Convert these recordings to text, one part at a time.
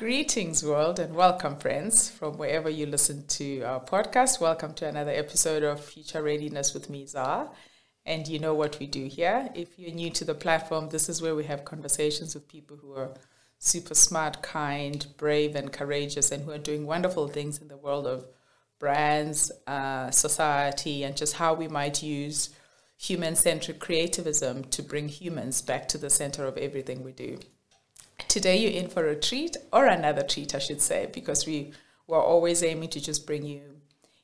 Greetings, world, and welcome, friends, from wherever you listen to our podcast. Welcome to another episode of Future Readiness with me, Za. And you know what we do here. If you're new to the platform, this is where we have conversations with people who are super smart, kind, brave, and courageous, and who are doing wonderful things in the world of brands, uh, society, and just how we might use human centric creativism to bring humans back to the center of everything we do. Today you're in for a treat, or another treat, I should say, because we were always aiming to just bring you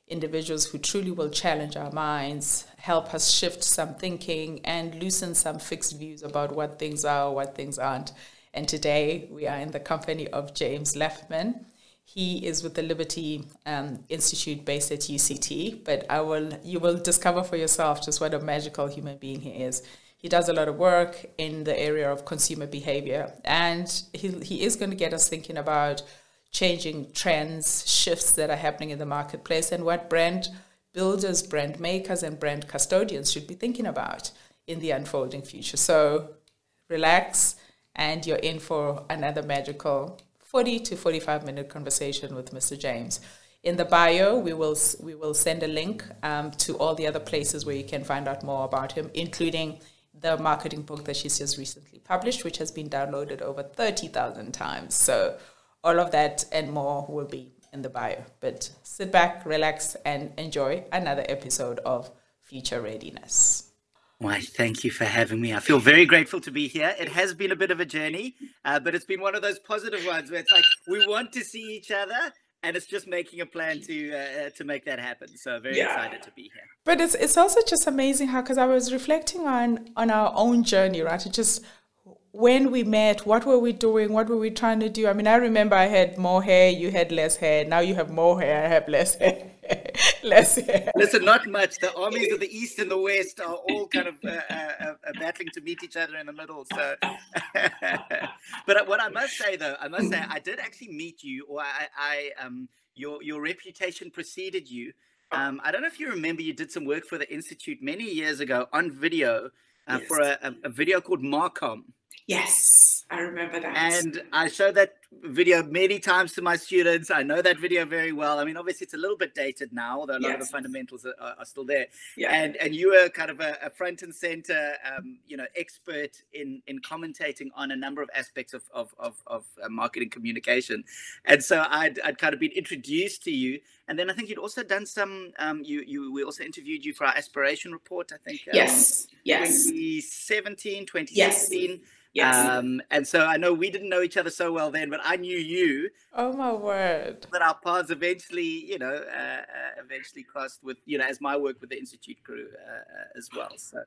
individuals who truly will challenge our minds, help us shift some thinking, and loosen some fixed views about what things are or what things aren't. And today we are in the company of James Lappeman. He is with the Liberty um, Institute based at UCT, but I will you will discover for yourself just what a magical human being he is. He does a lot of work in the area of consumer behavior, and he, he is going to get us thinking about changing trends, shifts that are happening in the marketplace, and what brand builders, brand makers, and brand custodians should be thinking about in the unfolding future. So relax, and you're in for another magical 40 to 45 minute conversation with Mr. James. In the bio, we will we will send a link um, to all the other places where you can find out more about him, including the marketing book that she's just recently published, which has been downloaded over 30,000 times. So, all of that and more will be in the bio. But sit back, relax, and enjoy another episode of Future Readiness. Why, thank you for having me. I feel very grateful to be here. It has been a bit of a journey, uh, but it's been one of those positive ones where it's like we want to see each other and it's just making a plan to uh, uh, to make that happen. So very yeah. excited to be here. But it's it's also just amazing how because I was reflecting on on our own journey, right? It just when we met, what were we doing? What were we trying to do? I mean, I remember I had more hair, you had less hair. Now you have more hair, I have less hair. less hair. Listen, not much. The armies of the East and the West are all kind of uh, uh, uh, battling to meet each other in the middle. So, but what I must say, though, I must say, I did actually meet you, or I, I um, your your reputation preceded you. Um, I don't know if you remember, you did some work for the institute many years ago on video uh, yes. for a, a, video called Marcom. Yes, I remember that. And I showed that video many times to my students. I know that video very well. I mean, obviously, it's a little bit dated now, although a lot yes. of the fundamentals are, are, still there. Yeah. And and you were kind of a, a front and center, um, you know, expert in in commentating on a number of aspects of of of, of uh, marketing communication. And so I'd I'd kind of been introduced to you. And then I think you'd also done some. Um, you you we also interviewed you for our aspiration report. I think. Um, yes. Yes. 2017, 2016. Yes. Yes. Um, and so I know we didn't know each other so well then, but I knew you. Oh my word! That our paths eventually, you know, uh, uh, eventually crossed with, you know, as my work with the institute grew uh, uh, as well. So.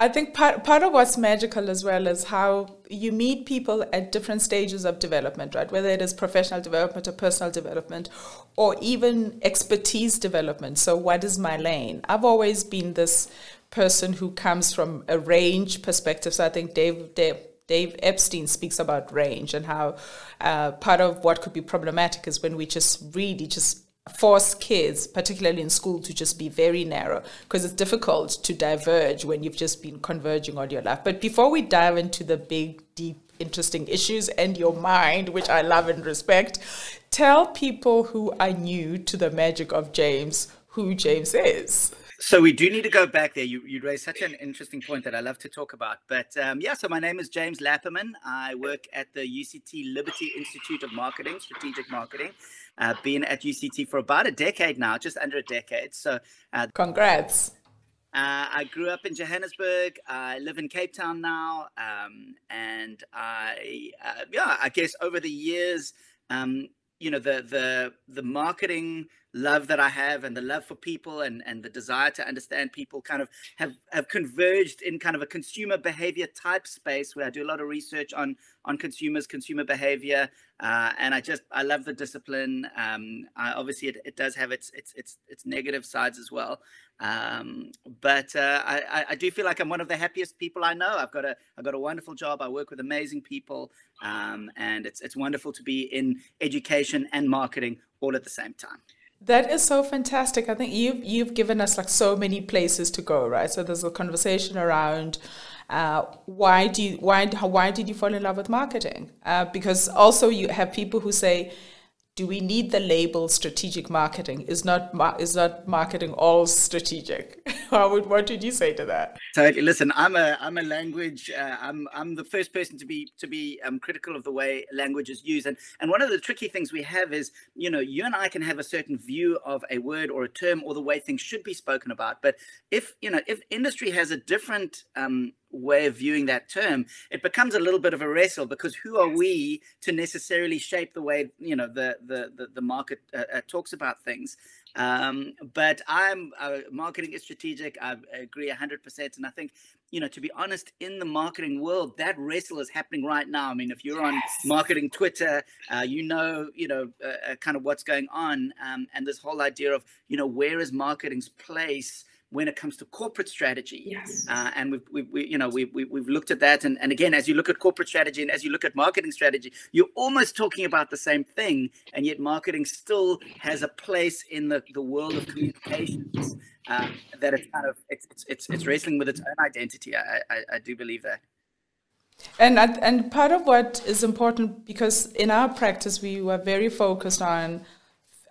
I think part part of what's magical as well is how you meet people at different stages of development, right? Whether it is professional development or personal development, or even expertise development. So, what is my lane? I've always been this person who comes from a range perspective. So, I think Dave, Dave Dave Epstein speaks about range and how uh, part of what could be problematic is when we just really just force kids, particularly in school, to just be very narrow because it's difficult to diverge when you've just been converging all your life. But before we dive into the big, deep, interesting issues and your mind, which I love and respect, tell people who are new to the magic of James who James is. So we do need to go back there. You, you raised such an interesting point that I love to talk about. But um, yeah, so my name is James Lappeman. I work at the UCT Liberty Institute of Marketing, Strategic Marketing. Uh, been at UCT for about a decade now, just under a decade. So uh, congrats. Uh, I grew up in Johannesburg. I live in Cape Town now, um, and I, uh, yeah, I guess over the years, um, you know, the the the marketing love that I have and the love for people and, and the desire to understand people kind of have, have converged in kind of a consumer behavior type space where I do a lot of research on on consumers, consumer behavior, uh, and I just I love the discipline. Um, I, obviously, it, it does have its its its its negative sides as well, um, but uh, I, I do feel like I'm one of the happiest people I know. I've got a I've got a wonderful job. I work with amazing people, um, and it's it's wonderful to be in education and marketing all at the same time That is so fantastic. I think you've you've given us like so many places to go, right? So there's a conversation around uh, why do you why why did you fall in love with marketing? Uh, because also you have people who say do we need the label strategic marketing? Is not is not marketing all strategic? would, what did you say to that? Totally. Listen, I'm a I'm a language. Uh, I'm I'm the first person to be to be um, critical of the way language is used, and and one of the tricky things we have is you know you and I can have a certain view of a word or a term or the way things should be spoken about, but if you know if industry has a different um, way of viewing that term, it becomes a little bit of a wrestle because who are we to necessarily shape the way you know the the the, the market uh, uh, talks about things? Um, but I'm uh, marketing is strategic. I agree 100%. And I think, you know, to be honest, in the marketing world, that wrestle is happening right now. I mean, if you're on marketing Twitter, uh, you know, you know, uh, uh, kind of what's going on. Um, and this whole idea of, you know, where is marketing's place? When it comes to corporate strategy. Yes. Uh, and we've, we, we, you know, we, we, we've looked at that. And, and again, as you look at corporate strategy and as you look at marketing strategy, you're almost talking about the same thing. And yet marketing still has a place in the, the world of communications uh, that it's kind of, it's, it's, it's, it's wrestling with its own identity. I, I, I do believe that. And and part of what is important because in our practice we were very focused on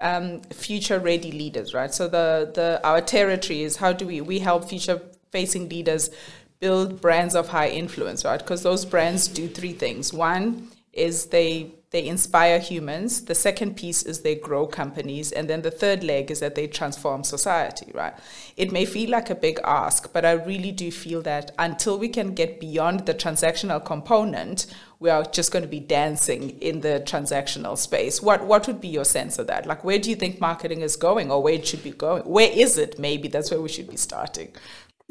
um, future ready leaders, right? So the the our territory is how do we we help future facing leaders build brands of high influence, right? Because those brands do three things. One is they they inspire humans. The second piece is they grow companies. And then the third leg is that they transform society, right? It may feel like a big ask, but I really do feel that until we can get beyond the transactional component, we are just going to be dancing in the transactional space. What what would be your sense of that? Like where do you think marketing is going or where it should be going? Where is it maybe? That's where we should be starting.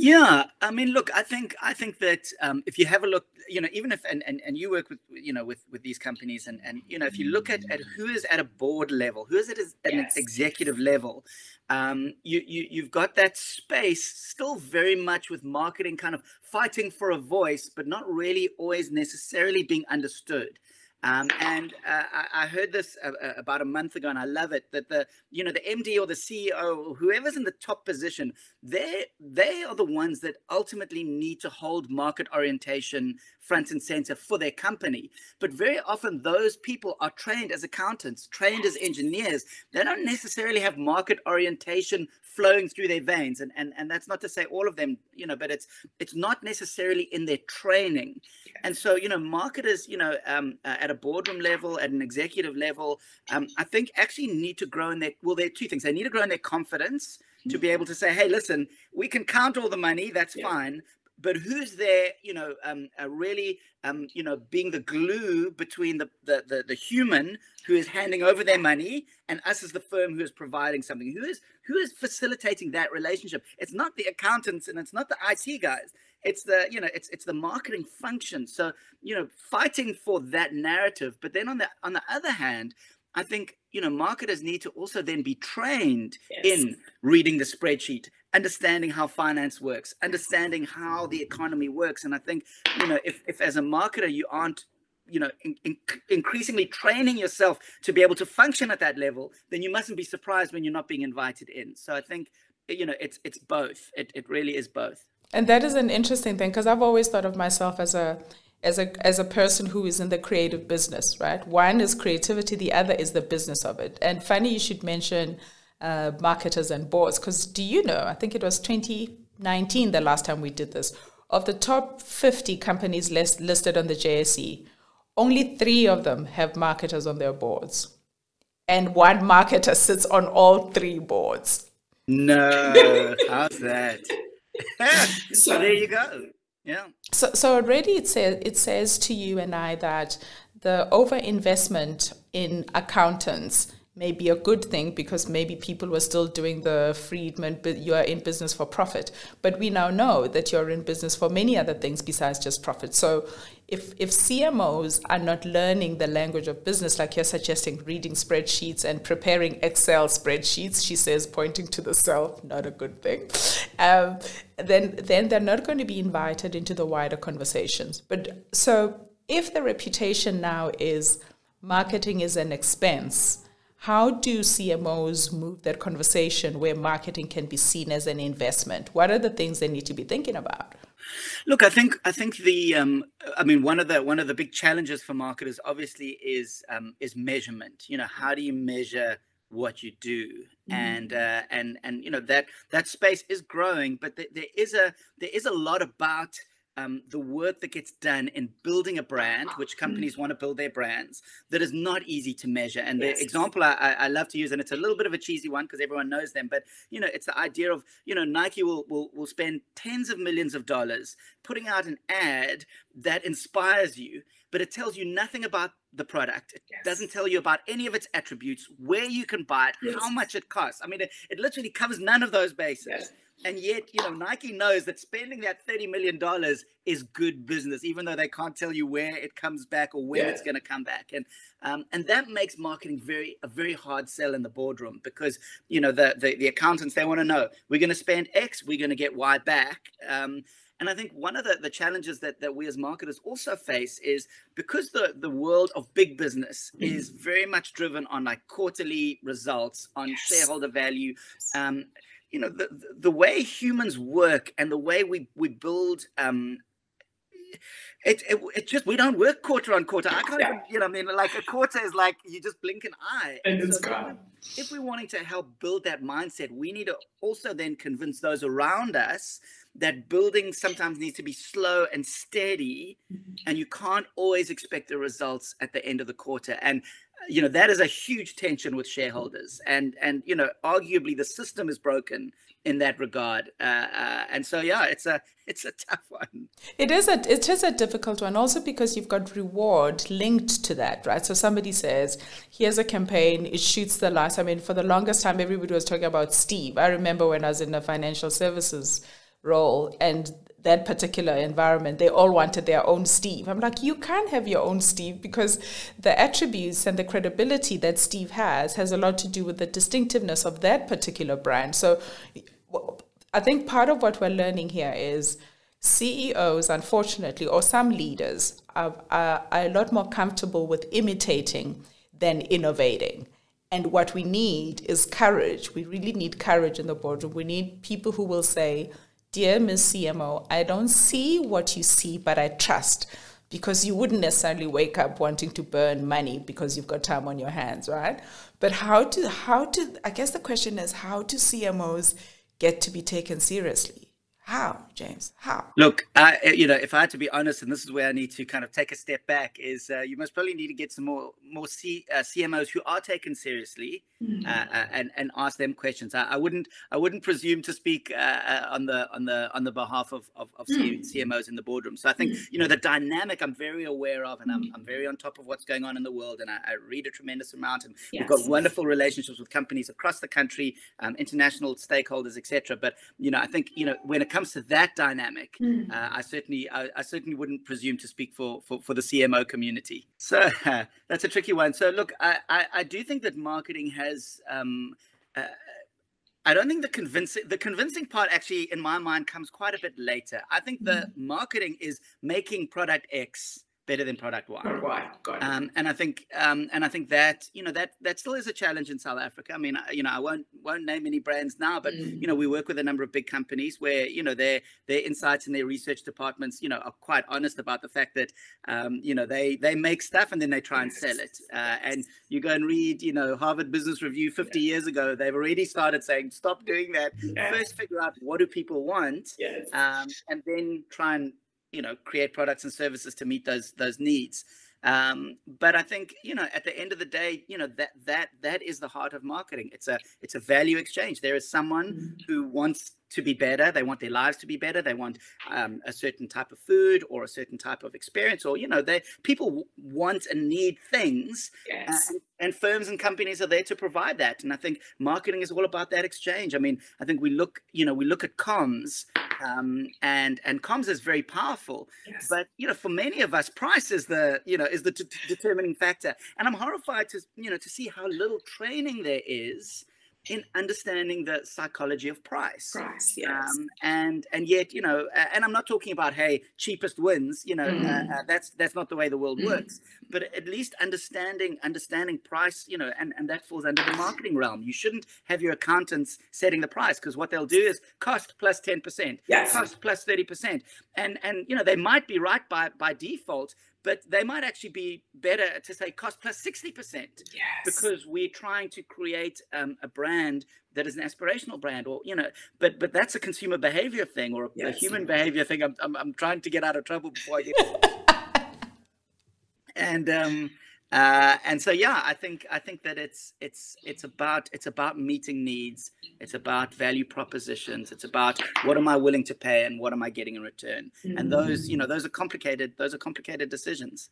Yeah, I mean, look, I think I think that um, if you have a look, you know, even if and, and, and you work with you know with with these companies, and and you know, if you look at, at who is at a board level, who is at an yes. executive level, um, you you you've got that space still very much with marketing kind of fighting for a voice, but not really always necessarily being understood. Um, and uh, I, I, heard this uh, uh, about a month ago, and I love it. That the you know the MD or the CEO, or whoever's in the top position, they they are the ones that ultimately need to hold market orientation front and center for their company. But very often, those people are trained as accountants, trained as engineers. They don't necessarily have market orientation flowing through their veins, and and and that's not to say all of them, you know, but it's it's not necessarily in their training. And so, you know, marketers, you know, um, uh, at a boardroom level, at an executive level, um, I think actually need to grow in their, well, there are two things. They need to grow in their confidence to be able to say, hey, listen, we can count all the money, that's yeah. fine. But who's there, you know, um, uh, really, um, you know, being the glue between the, the, the the human who is handing over their money and us as the firm who is providing something? Who is who is facilitating that relationship? It's not the accountants and it's not the IT guys it's the you know it's it's the marketing function so you know fighting for that narrative but then on the on the other hand i think you know marketers need to also then be trained yes. in reading the spreadsheet understanding how finance works understanding how the economy works. And i think you know if if as a marketer you aren't you know in, in, increasingly training yourself to be able to function at that level then you mustn't be surprised when you're not being invited in. So i think you know it's it's both. It, it really is both. And that is an interesting thing because I've always thought of myself as a as a as a person who is in the creative business, right? One is creativity, the other is the business of it. And funny you should mention uh, marketers and boards because do you know? I think it was 2019 the last time we did this. Of the top 50 companies list, listed on the JSE, only three of them have marketers on their boards, and one marketer sits on all three boards. No, how's that? so there you go. Yeah. So so already it says it says to you and I that the overinvestment in accountants may be a good thing because maybe people were still doing the Friedman, but you are in business for profit. But we now know that you're in business for many other things besides just profit. So if, if CMOs are not learning the language of business, like you're suggesting, reading spreadsheets and preparing Excel spreadsheets, she says, pointing to the self, not a good thing, um, then, then they're not going to be invited into the wider conversations. But so if the reputation now is marketing is an expense, how do CMOs move that conversation where marketing can be seen as an investment? What are the things they need to be thinking about? Look, I think I think the um, I mean one of the one of the big challenges for marketers obviously is um, is measurement. You know, how do you measure what you do? Mm-hmm. And uh, and and you know that that space is growing, but th- there is a there is a lot about um, the work that gets done in building a brand, which mm-hmm. companies want to build their brands, that is not easy to measure. And yes. the example I, I, love to use, and it's a little bit of a cheesy one because everyone knows them, but you know, it's the idea of you know Nike will will will spend tens of millions of dollars putting out an ad that inspires you, but it tells you nothing about the product. It yes. doesn't tell you about any of its attributes, where you can buy it, yes. how much it costs. I mean, it, it literally covers none of those bases and yet you know nike knows that spending that 30 million dollars is good business even though they can't tell you where it comes back or when yeah. it's going to come back and um, and that makes marketing very a very hard sell in the boardroom because you know the the, the accountants they want to know we're going to spend x we're going to get y back um, and I think one of the, the challenges that, that we as marketers also face is because the, the world of big business mm. is very much driven on like quarterly results, on yes. shareholder value. Um, you know the the way humans work and the way we we build um it, it, it just we don't work quarter on quarter. I can't yeah. even, you know, I mean, like a quarter is like you just blink an eye. And it's so gone. If we're wanting to help build that mindset, we need to also then convince those around us that building sometimes needs to be slow and steady, mm-hmm. and you can't always expect the results at the end of the quarter. And you know that is a huge tension with shareholders. And and you know arguably the system is broken in that regard. Uh, uh, and so yeah it's a it's a tough one. It is a it is a difficult one also because you've got reward linked to that right? So somebody says here's a campaign it shoots the lights. I mean for the longest time everybody was talking about steve. I remember when i was in the financial services role and that particular environment, they all wanted their own Steve. I'm like, you can't have your own Steve because the attributes and the credibility that Steve has has a lot to do with the distinctiveness of that particular brand. So I think part of what we're learning here is CEOs, unfortunately, or some leaders are, are, are a lot more comfortable with imitating than innovating. And what we need is courage. We really need courage in the boardroom. We need people who will say, Dear Ms. CMO, I don't see what you see, but I trust because you wouldn't necessarily wake up wanting to burn money because you've got time on your hands, right? But how to how to I guess the question is how do CMOs get to be taken seriously? How, James? How? Look, I, you know, if I had to be honest, and this is where I need to kind of take a step back, is uh, you most probably need to get some more more C, uh, CMOs who are taken seriously, mm-hmm. uh, and and ask them questions. I, I, wouldn't I wouldn't presume to speak uh, uh, on the on the on the behalf of of, of mm-hmm. CMOs in the boardroom. So I think mm-hmm. you know the dynamic I'm very aware of, and I'm I'm very on top of what's going on in the world, and I, I read a tremendous amount, and yes. we've got wonderful relationships with companies across the country, um, international stakeholders, etc. But you know, I think you know when it comes to that dynamic, mm. uh, I certainly I, I, certainly wouldn't presume to speak for for, for the CMO community. So uh, that's a tricky one. So look, I, I, I do think that marketing has. Um, uh, I don't think the convincing the convincing part actually in my mind comes quite a bit later. I think the mm. marketing is making product X better than product Y. Product Y, got it. Um, and I think, um, and I think that you know that that still is a challenge in South Africa. I mean, you know, I won't won't name any brands now, but mm. you know, we work with a number of big companies where you know their their insights and their research departments, you know, are quite honest about the fact that um, you know they they make stuff and then they try and sell it. Uh, and you go and read, you know, Harvard Business Review 50 yeah. years ago, they've already started saying, stop doing that. Yes. First, figure out what do people want, yes. Um, and then try and you know create products and services to meet those those needs um, but I think you know at the end of the day, you know that that that is the heart of marketing. It's a it's a value exchange. There is someone mm-hmm. who wants to be better. They want their lives to be better. They want um, a certain type of food or a certain type of experience, or you know, they people want and need things, uh, yes. and, and, firms and companies are there to provide that. And I think marketing is all about that exchange. I mean, I think we look, you know, we look at comms, um, and and comms is very powerful, yes. but you know, for many of us, price is the you know is the t- determining factor. And I'm horrified to you know to see how little training there is in understanding the psychology of price. Price, yes. Um, and and yet, you know, uh, and I'm not talking about hey, cheapest wins. You know, mm. uh, uh, that's that's not the way the world mm. works. But at least understanding understanding price, you know, and and that falls under the marketing realm. You shouldn't have your accountants setting the price because what they'll do is cost plus ten percent, yes. cost plus thirty percent, and and you know they might be right by by default, but they might actually be better to say cost plus 60% yes. because we're trying to create um, a brand that is an aspirational brand or you know but but that's a consumer behavior thing or a, yes. a human behavior thing I'm, I'm, I'm trying to get out of trouble before i get and um uh, and so yeah i think i think that it's it's it's about it's about meeting needs it's about value propositions it's about what am i willing to pay and what am i getting in return mm-hmm. and those you know those are complicated those are complicated decisions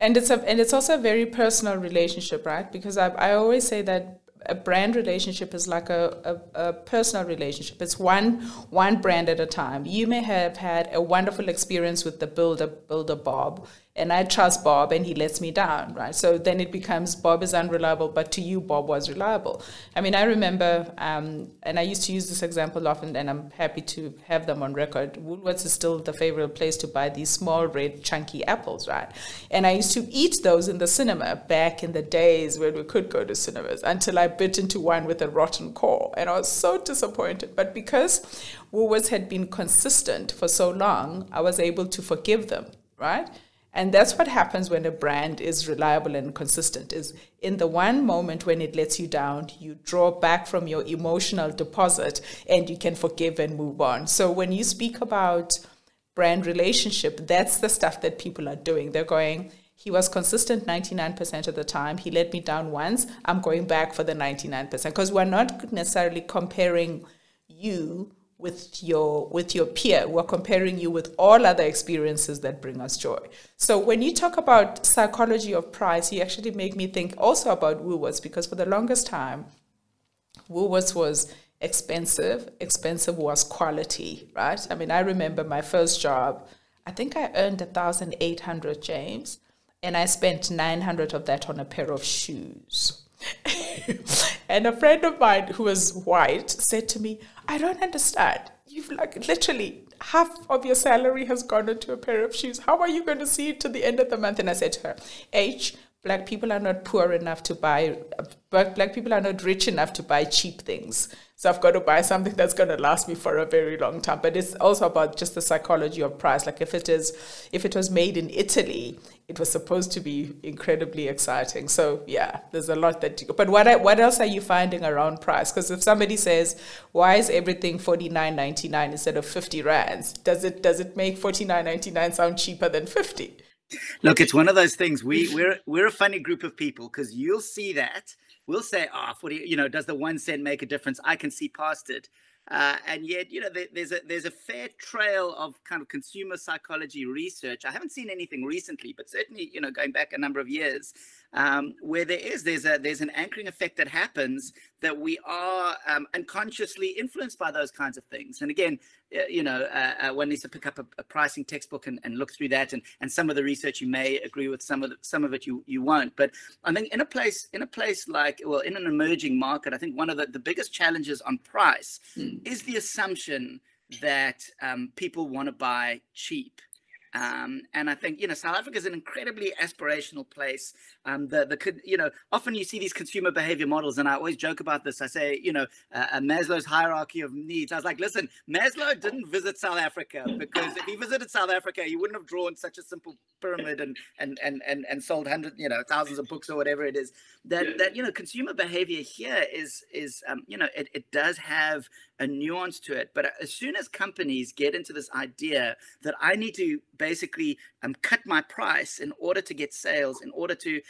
and it's a and it's also a very personal relationship right because i, I always say that a brand relationship is like a, a, a, personal relationship. It's one one brand at a time. You may have had a wonderful experience with the builder builder Bob, and I trust Bob and he lets me down, right? So then it becomes Bob is unreliable, but to you, Bob was reliable. I mean, I remember, um, and I used to use this example often, and I'm happy to have them on record. Woolworths is still the favorite place to buy these small, red, chunky apples, right? And I used to eat those in the cinema back in the days when we could go to cinemas until I bit into one with a rotten core. And I was so disappointed. But because Woolworths had been consistent for so long, I was able to forgive them, right? And that's what happens when a brand is reliable and consistent is in the one moment when it lets you down, you draw back from your emotional deposit and you can forgive and move on. So when you speak about brand relationship, that's the stuff that people are doing. They're going, he was consistent 99% of the time. He let me down once. I'm going back for the 99% because we're not necessarily comparing you with your with your peer we're comparing you with all other experiences that bring us joy. So when you talk about psychology of price you actually make me think also about woolworths because for the longest time woolworths was expensive. Expensive was quality right? I mean i remember my first job i think i earned a 1800 james and i spent 900 of that on a pair of shoes. And a friend of mine who was white said to me, I don't understand. You've like literally half of your salary has gone into a pair of shoes. How are you going to see it to the end of the month? And I said to her, H, black people are not poor enough to buy, but black people are not rich enough to buy cheap things. So I've got to buy something that's going to last me for a very long time. But it's also about just the psychology of price. Like if it is, if it was made in Italy, it was supposed to be incredibly exciting. So yeah, there's a lot that. You, but what what else are you finding around price? Because if somebody says, "Why is everything forty nine ninety nine instead of fifty rands?" Does it does it make forty nine ninety nine sound cheaper than fifty? Look, it's one of those things. We we're we're a funny group of people because you'll see that we'll say, "Oh, 40, you you know, does the one cent make a difference?" I can see past it. Uh, and yet, you know, there, there's a there's a fair trail of kind of consumer psychology research. I haven't seen anything recently, but certainly, you know, going back a number of years, um, where there is there's a there's an anchoring effect that happens that we are um, unconsciously influenced by those kinds of things. And again, you know, uh, uh, one needs to pick up a, a pricing textbook and, and, look through that. And, and some of the research you may agree with, some of the, some of it you you won't. But I think in a place in a place like well, in an emerging market, I think one of the, the biggest challenges on price mm. is the assumption that um, people want to buy cheap. Um, and I think you know South Africa is an incredibly aspirational place. Um, the the you know often you see these consumer behavior models, and I always joke about this. I say you know uh, Maslow's hierarchy of needs. I was like, listen, Maslow didn't visit South Africa because if he visited South Africa, he wouldn't have drawn such a simple pyramid and and and and, and sold hundred you know thousands of books or whatever it is. That that you know consumer behavior here is is um, you know it, it does have a nuance to it. But as soon as companies get into this idea that I need to basically um, cut my price in order to get sales, in order to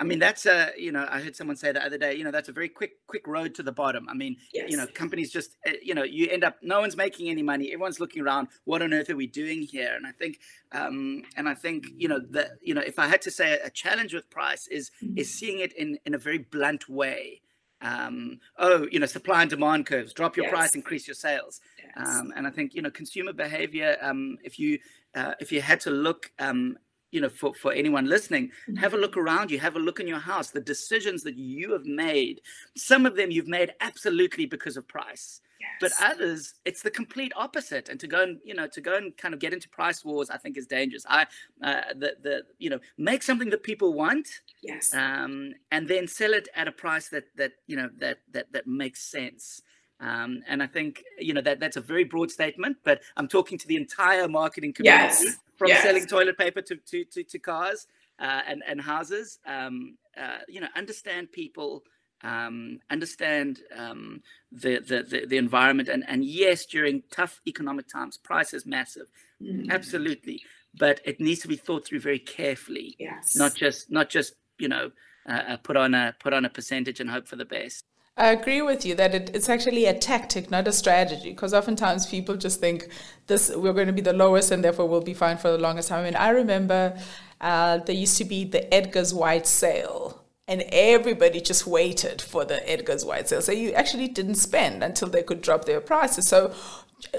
I mean, that's a, you know, I heard someone say the other day, you know, that's a very quick, quick road to the bottom. I mean, yes. you know, companies just, eh, you know, you end up, no one's making any money. Everyone's looking around. What on earth are we doing here? And I think, um, and I think, you know, that, you know, if I had to say a challenge with price is, mm-hmm. is seeing it in, in a very blunt way um, oh, you know, supply and demand curves, drop your yes. price, increase your sales. Yes. Um, and I think, you know, consumer behavior, um, if you, uh, if you had to look um, you know for, for anyone listening Mm-hmm. have a look around you have a look in your house the decisions that you have made some of them you've made absolutely because of price but others it's the complete opposite and to go and you know to go and kind of get into price wars i think is dangerous. I uh, the the you know make something that people want yes. um, and then sell it at a price that that you know that that that makes sense. Um, and i think you know that that's a very broad statement but i'm talking to the entire marketing community Yes, from yes. selling toilet paper to to to, to cars uh, and and houses. Um, uh, you know understand people um, understand um, the, the the the environment and and yes during tough economic times price is massive Mm. absolutely but it needs to be thought through very carefully Yes. not just not just you know uh, uh, put on a put on a percentage and hope for the best I agree with you that it, it's actually a tactic, not a strategy. Because oftentimes people just think this we're going to be the lowest and therefore we'll be fine for the longest time. I mean, I remember uh, there used to be the Edgars White sale, and everybody just waited for the Edgars White sale. So you actually didn't spend until they could drop their prices. So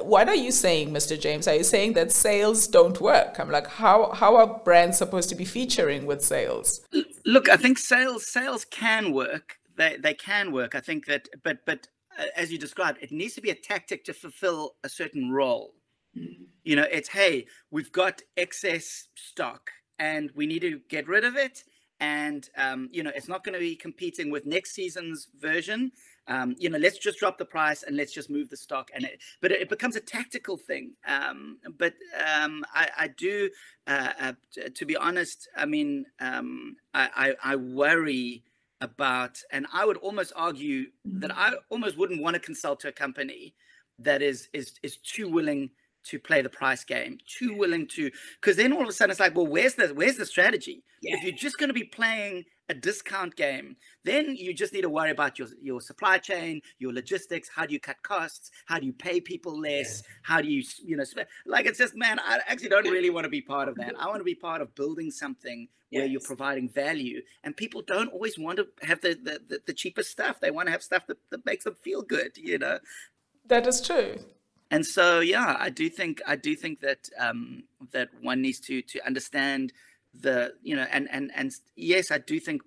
what are you saying, Mr. James? Are you saying that sales don't work? I'm like, how how are brands supposed to be featuring with sales? look i think sales sales can work they they can work i think that but but uh, as you described it needs to be a tactic to fulfill a certain role you know it's hey we've got excess stock and we need to get rid of it and um, you know it's not going to be competing with next season's version. Um, you know let's just drop the price and let's just move the stock and it but it, becomes a tactical thing. Um, but um, I, I do uh, uh, to be honest i mean um, I, I, I worry about and i would almost argue that i almost wouldn't want to consult to a company that is is is too willing to play the price game too willing to because then all of a sudden it's like well where's the where's the strategy? If you're just going to be playing a discount game then you just need to worry about your your supply chain your logistics how do you cut costs how do you pay people less how do you you know like it's just man i actually don't really want to be part of that. I want to be part of building something where you're providing value and people don't always want to have the the, the, the cheapest stuff. They want to have stuff that, that makes them feel good you know? That is true. And so yeah i do think i do think that um that one needs to to understand the you know and and and yes i do think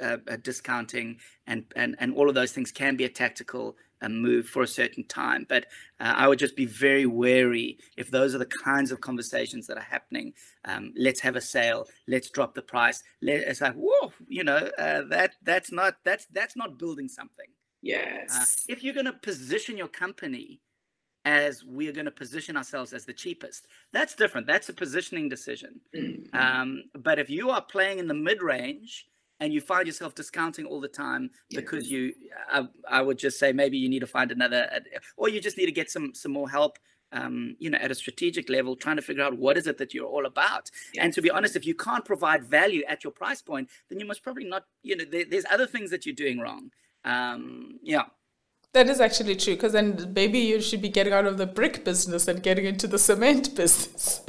uh, uh, discounting and and and all of those things can be a tactical uh, move for a certain time but uh, i would just be very wary if those are the kinds of conversations that are happening um, let's have a sale let's drop the price Let, it's like whoa you know uh, that that's not that's that's not building something uh, Yes. if you're going to position your company as we are going to position ourselves as the cheapest, that's different. That's a positioning decision. Mm. Um, but if you are playing in the mid range and you find yourself discounting all the time because you, I, I would just say maybe you need to find another, or you just need to get some some more help. Um, you know, at a strategic level, trying to figure out what is it that you're all about. And to be honest, if you can't provide value at your price point, then you must probably not. You know, there, there's other things that you're doing wrong. Um, yeah. That is actually true because then maybe you should be getting out of the brick business and getting into the cement business.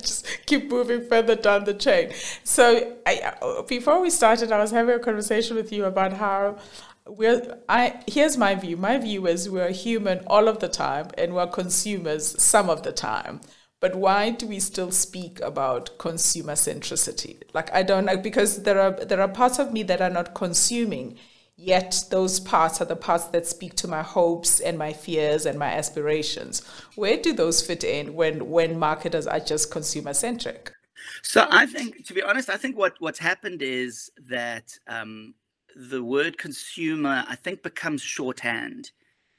Just keep moving further down the chain. So I, uh, before we started, I was having a conversation with you about how we're. I here's my view. My view is we're human all of the time and we're consumers some of the time. But why do we still speak about consumer centricity? Like I don't know because there are there are parts of me that are not consuming yet those parts are the parts that speak to my hopes and my fears and my aspirations where do those fit in when when marketers are just consumer centric So I think, to be honest, I think what what's happened is that um, the word consumer, I think, becomes shorthand.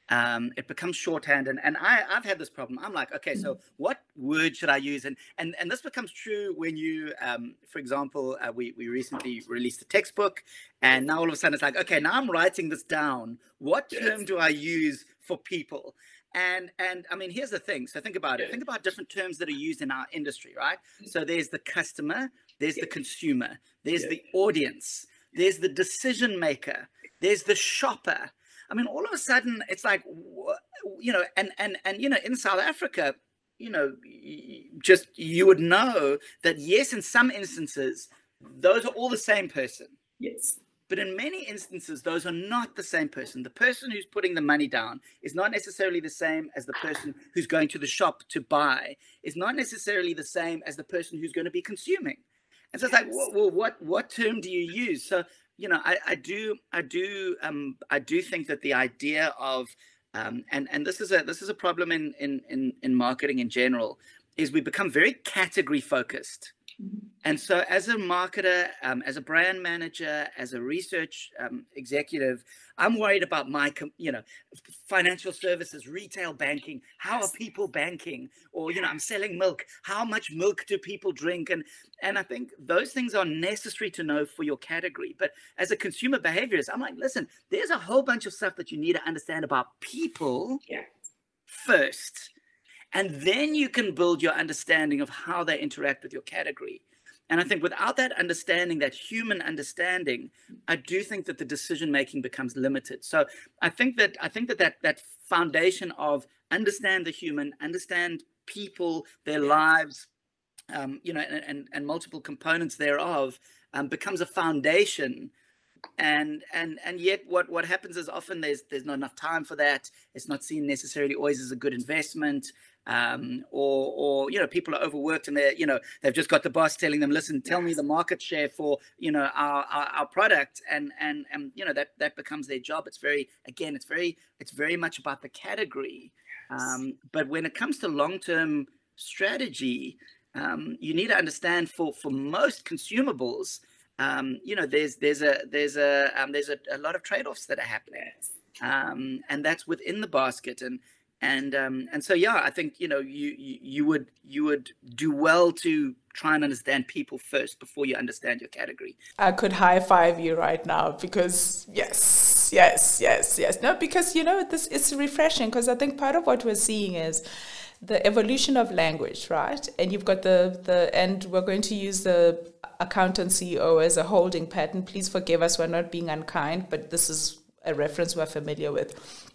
Um, it becomes shorthand, and, and I I've had this problem. I'm like, okay, so what word should I use? And and and this becomes true when you, um, for example, uh, we we recently released a textbook, and now all of a sudden it's like, okay, now I'm writing this down. What term do I use for people? And and I mean, here's the thing. So think about it. Think about different terms that are used in our industry, right? So there's the customer, there's the consumer, there's the audience, there's the decision maker, there's the shopper. I mean, all of a sudden, it's like, you know, and and and you know, in South Africa, you know, just you would know that yes, in some instances, those are all the same person. yes but in many instances, those are not the same person. The person who's putting the money down is not necessarily the same as the person who's going to the shop to buy, is not necessarily the same as the person who's going to be consuming. And so it's like, well, what what term do you use? So you know, I, I do I do um I do think that the idea of um, and and this is a this is a problem in in in, in marketing in general is we become very category focused and so, as a marketer, um, as a brand manager, as a research um, executive, I'm worried about my, you know, financial services, retail banking. How are people banking? Or, you know, I'm selling milk. How much milk do people drink? And and I think those things are necessary to know for your category. But as a consumer behaviorist, I'm like, listen, there's a whole bunch of stuff that you need to understand about people yeah. first and then you can build your understanding of how they interact with your category. And I think without that understanding, that human understanding, I do think that the decision making becomes limited. So I think that I think that that, that foundation of understand the human, understand people, their lives, um, you know, and, and, and multiple components thereof um, becomes a foundation and and and yet what what happens is often there's there's not enough time for that it's not seen necessarily always as a good investment um, or or you know people are overworked and they're you know they've just got the boss telling them listen tell me the market share for you know our, our, our product. And and and you know that that becomes their job. It's very again it's very it's very much about the category. Um, but when it comes to long-term strategy um, you need to understand for for most consumables um, you know there's there's a there's a um, there's a, a lot of trade-offs that are happening. Um, and that's within the basket. And and um, and so yeah, I think you know you, you you would you would do well to try and understand people first before you understand your category. I could high five you right now because yes, yes, yes, yes. No, because you know this is refreshing because I think part of what we're seeing is the evolution of language, right? And you've got the the and we're going to use the accountant CEO as a holding pattern. Please forgive us, we're not being unkind, but this is a reference we're familiar with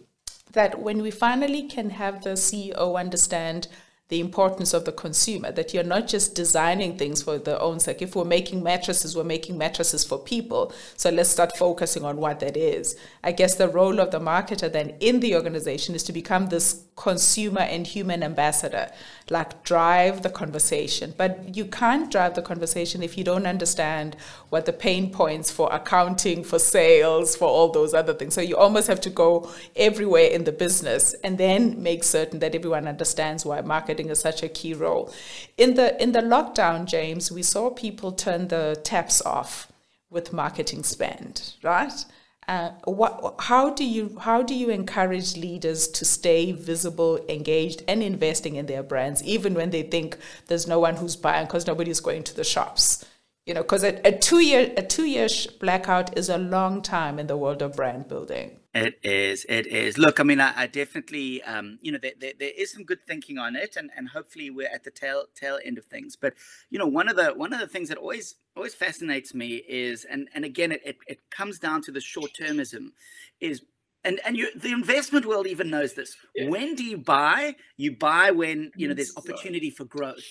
that when we finally can have the CEO understand the importance of the consumer, that you're not just designing things for their own sake. If we're making mattresses, we're making mattresses for people. So let's start focusing on what that is. I guess the role of the marketer then in the organization is to become this consumer and human ambassador, like drive the conversation. But you can't drive the conversation if you don't understand what the pain points for accounting, for sales, for all those other things. So you almost have to go everywhere in the business and then make certain that everyone understands why marketing is such a key role. In the in the lockdown, James, we saw people turn the taps off with marketing spend, right? Uh, what, how do you how do you encourage leaders to stay visible, engaged, and investing in their brands, even when they think there's no one who's buying because nobody's going to the shops? You know, because a, a two year a two year blackout is a long time in the world of brand building. It is. It is. Look, I mean, I, I definitely, um, you know, there, there, there is some good thinking on it, and, and hopefully we're at the tail tail end of things. But you know, one of the one of the things that always always fascinates me is, and and again, it it, it comes down to the short termism, is and and you, the investment world even knows this. Yeah. When do you buy? You buy when you know there's opportunity for growth.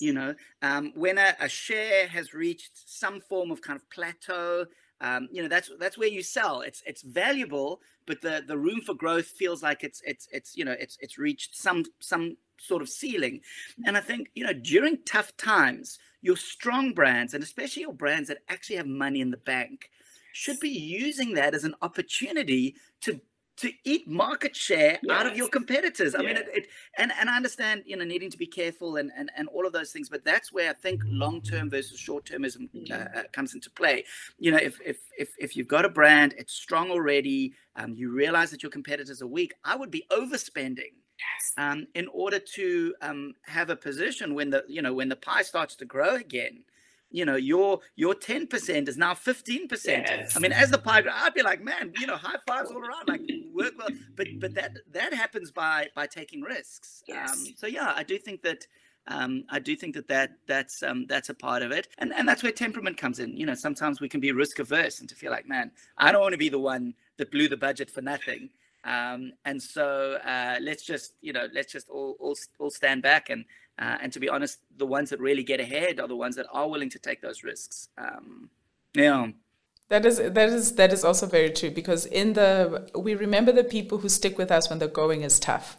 You know, um, when a, a share has reached some form of kind of plateau um, you know that's that's where you sell. It's it's valuable but the the room for growth feels like it's it's it's you know it's it's reached some some sort of ceiling. And i think you know during tough times your strong brands and especially your brands that actually have money in the bank should be using that as an opportunity to to eat market share yes. out of your competitors. I yeah. mean, it, it, and and I understand you know needing to be careful and and, and all of those things, but that's where I think long term versus short termism uh, mm-hmm. uh, comes into play. You know, if if if if you've got a brand, it's strong already, um, you realize that your competitors are weak. I would be overspending. Yes. Um, in order to um, have a position when the you know when the pie starts to grow again, you know your your 10% is now 15% yes. i mean as the pie i'd be like man you know high fives all around like work well but but that that happens by by taking risks yes. Um, so yeah i do think that um, I do think that, that that's um, that's a part of it, and and that's where temperament comes in. You know, sometimes we can be risk averse and to feel like, man, I don't want to be the one that blew the budget for nothing. Um, and so uh, let's just you know let's just all all, all stand back and uh, and to be honest, the ones that really get ahead are the ones that are willing to take those risks. Um, yeah. That is that is that is also very true because in the we remember the people who stick with us when the going is tough.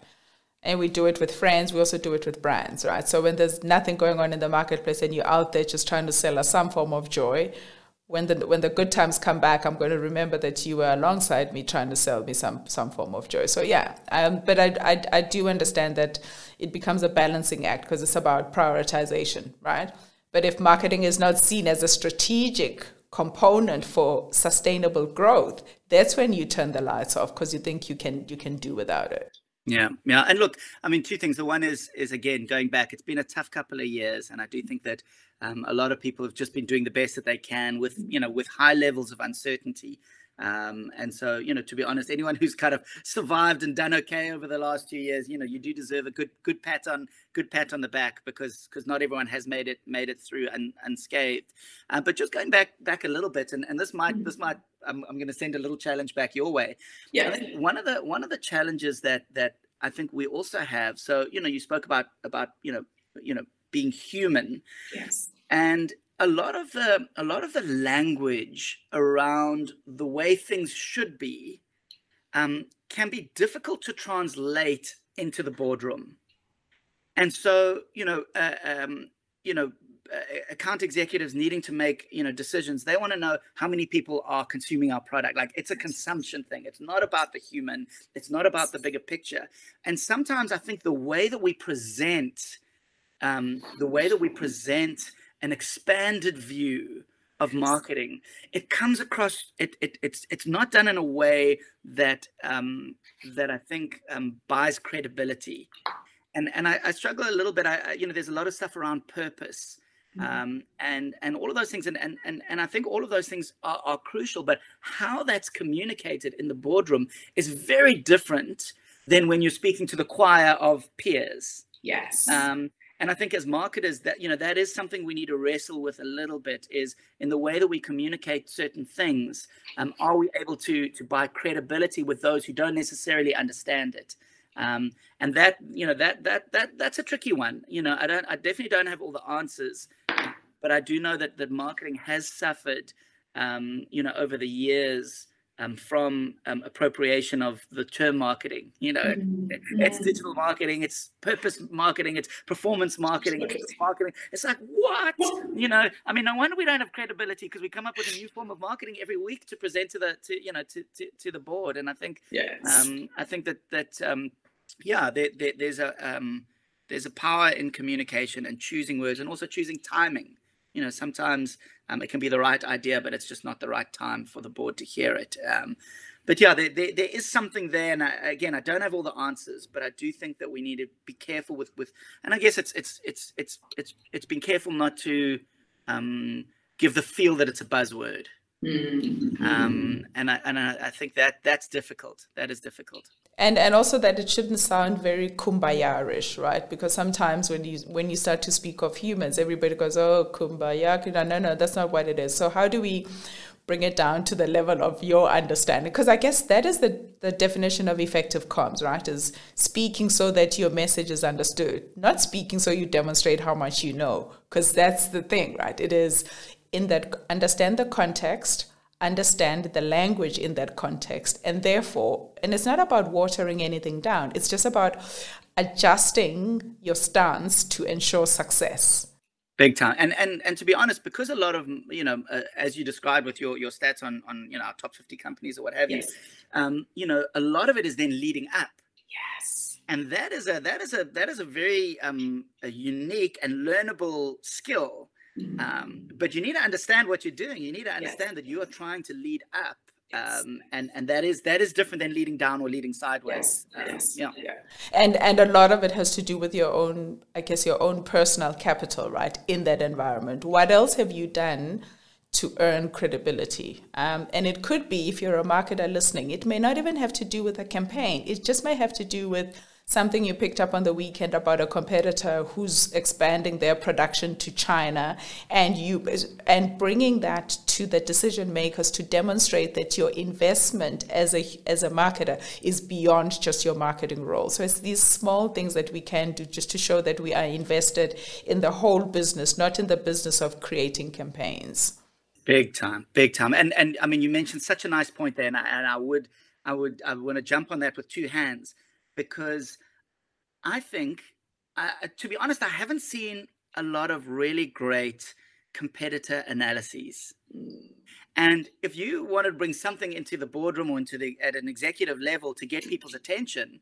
And we do it with friends, we also do it with brands, right? So when there's nothing going on in the marketplace and you're out there just trying to sell us some form of joy, when the when the good times come back, I'm going to remember that you were alongside me trying to sell me some some form of joy. So yeah, um, but I, I I do understand that it becomes a balancing act because it's about prioritization, right? But if marketing is not seen as a strategic component for sustainable growth, that's when you turn the lights off because you think you can you can do without it. Yeah, yeah, and look, I mean, two things. The one is is again going back. It's been a tough couple of years, and I do think that um, a lot of people have just been doing the best that they can with you know with high levels of uncertainty. Um, and so, you know, to be honest, anyone who's kind of survived and done okay over the last two years, you know, you do deserve a good good pat on good pat on the back because because not everyone has made it made it through un, unscathed. Uh, but just going back back a little bit, and, and this might this might I'm, I'm going to send a little challenge back your way. Yeah, one of the one of the challenges that that I think we also have. So you know, you spoke about about you know you know being human. Yes. And a lot of the a lot of the language around the way things should be um, can be difficult to translate into the boardroom. And so, you know, uh, um, you know, uh, account executives needing to make you know decisions they want to know how many people are consuming our product like it's a consumption thing it's not about the human it's not about the bigger picture and sometimes i think the way that we present um, the way that we present an expanded view of marketing it comes across it, it it's it's not done in a way that um that i think um buys credibility. And and i, I struggle a little bit. I, you know there's a lot of stuff around purpose mm-hmm. um and and all of those things and and and, and i think all of those things are, are crucial but how that's communicated in the boardroom is very different than when you're speaking to the choir of peers. Yes. Um and i think as marketers that you know that is something we need to wrestle with a little bit is in the way that we communicate certain things um, are we able to to buy credibility with those who don't necessarily understand it? Um, and that you know that that that that's a tricky one. You know i don't i definitely don't have all the answers but i do know that that marketing has suffered um, you know over the years um, from um, appropriation of the term marketing. You know, mm-hmm. yeah. it's digital marketing, it's purpose marketing, it's performance marketing, it's marketing. It's like what? You know, I mean, no wonder we don't have credibility because we come up with a new form of marketing every week to present to the to you know to to, to the board. And I think, yes. um, I think that that um, yeah, there, there, there's a um, there's a power in communication and choosing words and also choosing timing you know sometimes um, it can be the right idea but it's just not the right time for the board to hear it. Um, but yeah there, there, there is something there and I, again i don't have all the answers but i do think that we need to be careful with with and i guess it's it's it's it's it's it's been careful not to um, give the feel that it's a buzzword. Mm-hmm. um, and I, and I, I think that that's difficult. That is difficult and and also that it shouldn't sound very kumbaya-ish, right? Because sometimes when you when you start to speak of humans, everybody goes, "Oh, kumbaya." No, no, that's not what it is. So how do we bring it down to the level of your understanding? Because I guess that is the the definition of effective comms, right? Is speaking so that your message is understood, not speaking so you demonstrate how much you know. Because that's the thing, right? It is in that understand the context understand the language in that context. And therefore and it's not about watering anything down. It's just about adjusting your stance to ensure success. Big time. And and and to be honest because a lot of you know uh, as you described with your your stats on on you know our top 50 companies or what have yes. you um you know a lot of it is then leading up. Yes. And that is a that is a that is a very um a unique and learnable skill Mm-hmm. Um, but you need to understand what you're doing. You need to understand yes. that you are trying to lead up. Yes. Um, and and that is that is different than leading down or leading sideways. Yes. Um, yes. Yeah. yeah. And and a lot of it has to do with your own, I guess, your own personal capital, right? In that environment, what else have you done to earn credibility? Um, and it could be, if you're a marketer listening, it may not even have to do with a campaign. It just may have to do with something you picked up on the weekend about a competitor who's expanding their production to China and you and bringing that to the decision makers to demonstrate that your investment as a as a marketer is beyond just your marketing role. So it's these small things that we can do just to show that we are invested in the whole business not in the business of creating campaigns. Big time, big time. And and I mean, you mentioned such a nice point there, and I, and I would I would I want to jump on that with two hands because I think, uh, to be honest, I haven't seen a lot of really great competitor analyses. And if you want to bring something into the boardroom or into the at an executive level to get people's attention,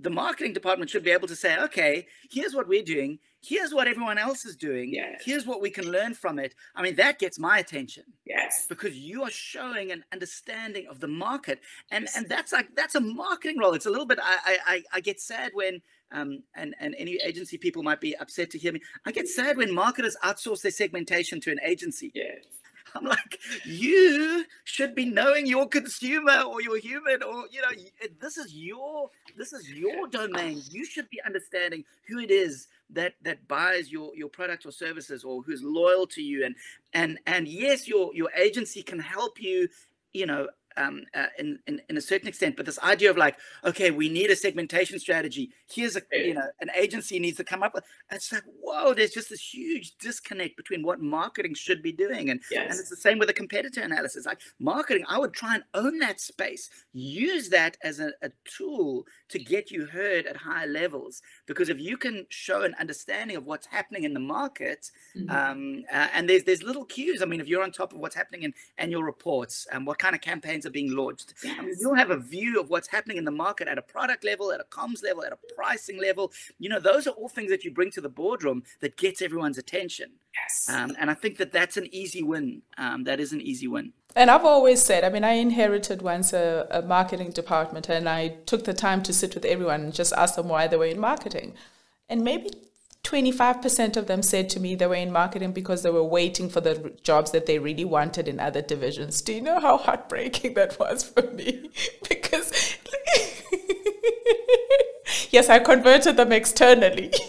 the marketing department should be able to say, okay, here's what we're doing. Here's what everyone else is doing. Yes. Here's what we can learn from it. I mean, that gets my attention Yes. because you are showing an understanding of the market, and Yes. and that's like that's a marketing role. It's a little bit. I I I- I get sad when um and and any agency people might be upset to hear me. I get sad when marketers outsource their segmentation to an agency. Yes. I'm like, you should be knowing your consumer or your human, or you know, eh, this is your this is your domain. You should be understanding who it is that that buys your your product or services, or who's loyal to you. And and and yes, your your agency can help you, you know. Um, uh, in, in in a certain extent, but this idea of like, okay, we need a segmentation strategy. Here's a you know, an agency needs to come up with. It's like, whoa, there's just this huge disconnect between what marketing should be doing and and it's the same with the competitor analysis. Like marketing, I would try and own that space, use that as a, a tool to get you heard at higher levels. Because if you can show an understanding of what's happening in the market, Mhm. um, uh, and there's there's little cues. I mean, if you're on top of what's happening in annual reports and what kind of campaigns are being launched, I mean, Yes. you'll have a view of what's happening in the market at a product level, at a comms level, at a pricing level. You know, those are all things that you bring to the boardroom that gets everyone's attention. Yes. Um, and I think that that's an easy win. Um, that is an easy win. And I've always said, I mean, I inherited once a, a marketing department and I took the time to sit with everyone and just ask them why they were in marketing. And maybe 25% of them said to me they were in marketing because they were waiting for the jobs that they really wanted in other divisions. Do you know how heartbreaking that was for me? because, yes, I converted them externally.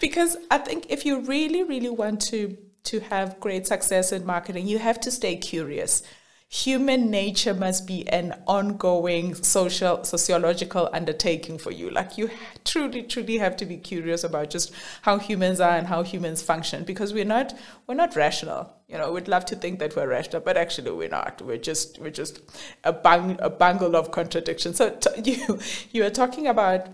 because I think if you really, really want to to have great success in marketing, you have to stay curious. Human nature must be an ongoing social sociological undertaking for you. Like you truly, truly have to be curious about just how humans are and how humans function because we're not we're not rational. You know, we'd love to think that we're rational, but actually we're not. We're just we're just a bang a bangle of contradictions. So you you are talking about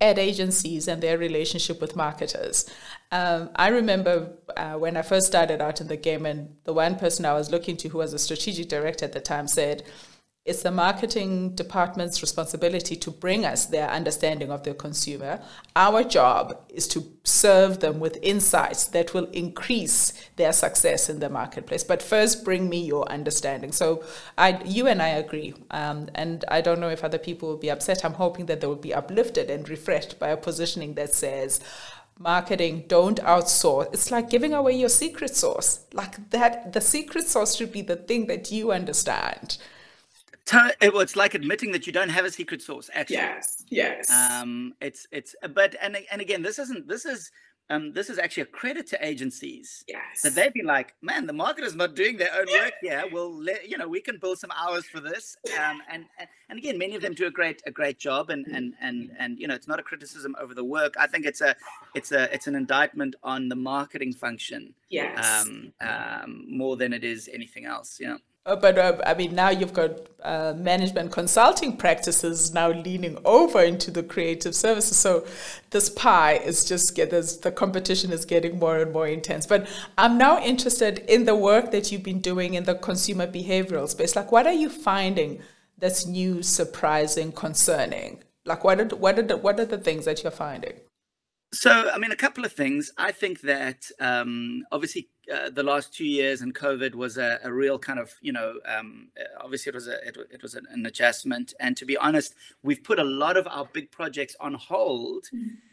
ad agencies and their relationship with marketers. Um, I remember uh, when I first started out in the game, and the one person I was looking to, who was a strategic director at the time, said, it's the marketing department's responsibility to bring us their understanding of the consumer. Our job is to serve them with insights that will increase their success in the marketplace. But first, bring me your understanding. So, I, you and I agree, um, and I don't know if other people will be upset. I'm hoping that they will be uplifted and refreshed by a positioning that says, marketing don't outsource it's like giving away your secret sauce like that the secret sauce should be the thing that you understand well, it's like admitting that you don't have a secret source. Actually, Yes. Yes. um, it's it's. But and and again, this isn't. This is um, this is actually a credit to agencies. yes. that they've been like, man, the marketer's not doing their own work here. We'll let you know we can build some hours for this. Um, and, and and again, many of them do a great a great job. And and and and you know, it's not a criticism over the work. I think it's a it's a it's an indictment on the marketing function yes. um, um, more than it is anything else. You know. Uh, but uh, I mean, now you've got uh, management consulting practices now leaning over into the creative services. So this pie is just get the competition is getting more and more intense. But I'm now interested in the work that you've been doing in the consumer behavioral space. Like, what are you finding that's new, surprising, concerning? Like, what are the, what are the, what are the things that you're finding? So, I mean, a couple of things. I think that um, obviously uh, the last two years and COVID was a, a real kind of, you know, um, obviously it was a it, it was an, an adjustment. And to be honest, we've put a lot of our big projects on hold,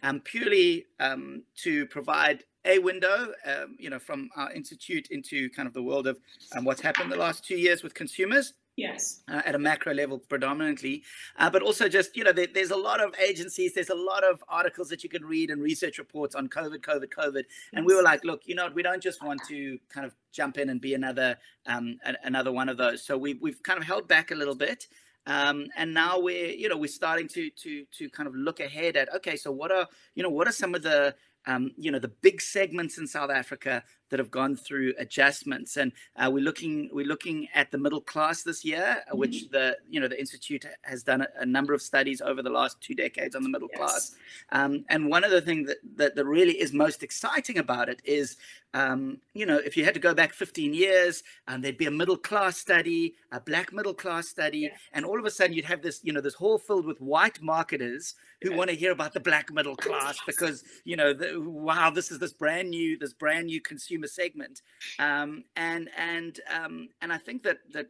um, purely um, to provide a window, um, you know, from our institute into kind of the world of um, what's happened the last two years with consumers yes. uh, at a macro level predominantly, uh, but also just you know there, there's a lot of agencies, there's a lot of articles that you can read and research reports on COVID, COVID, COVID, and we were like, look, you know, we don't just want to kind of jump in and be another um, a- another one of those. So we've we've kind of held back a little bit. Um, and now we're you know we're starting to to to kind of look ahead at okay so what are you know what are some of the um, you know the big segments in South Africa that have gone through adjustments, and uh, we're looking we're looking at the middle class this year, mm-hmm. which the you know the institute has done a, a, number of studies over the last two decades on the middle yes. class, um, and one of the things that, that that really is most exciting about it is um, you know, if you had to go back 15 years, um, there'd be a middle class study, a black middle class study, yeah. and all of a sudden you'd have this, you know, this hall filled with white marketers who yeah. want to hear about the black middle class because, you know, the, wow, this is this brand new, this brand new consumer segment, um, and and um, and I think that that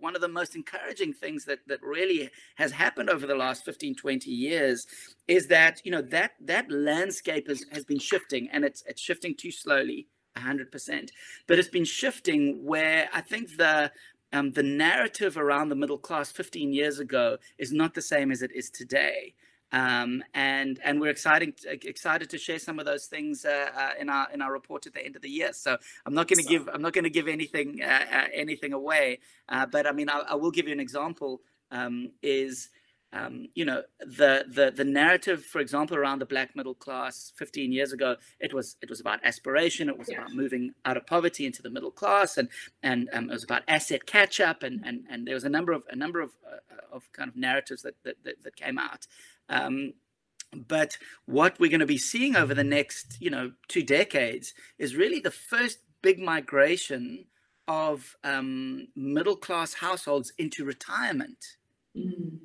one of the most encouraging things that that really has happened over the last 15, 20 years is that you know that that landscape has, has been shifting and it's it's shifting too slowly 100%. But it's been shifting where I think the um, the narrative around the middle class 15 years ago is not the same as it is today. Um, and and we're excited excited to share some of those things uh, uh, in our in our report at the end of the year. So I'm not going to give I'm not going to give anything uh, uh anything away, uh, but I mean I, I, will give you an example. Um, is um, you know the the the narrative for example around the black middle class 15 years ago it was it was about aspiration it was yeah. about moving out of poverty into the middle class and and um, it was about asset catch up and and and there was a number of a number of uh, of kind of narratives that that, that, that came out um, but what we're going to be seeing over the next you know two decades is really the first big migration of um, middle class households into retirement mm.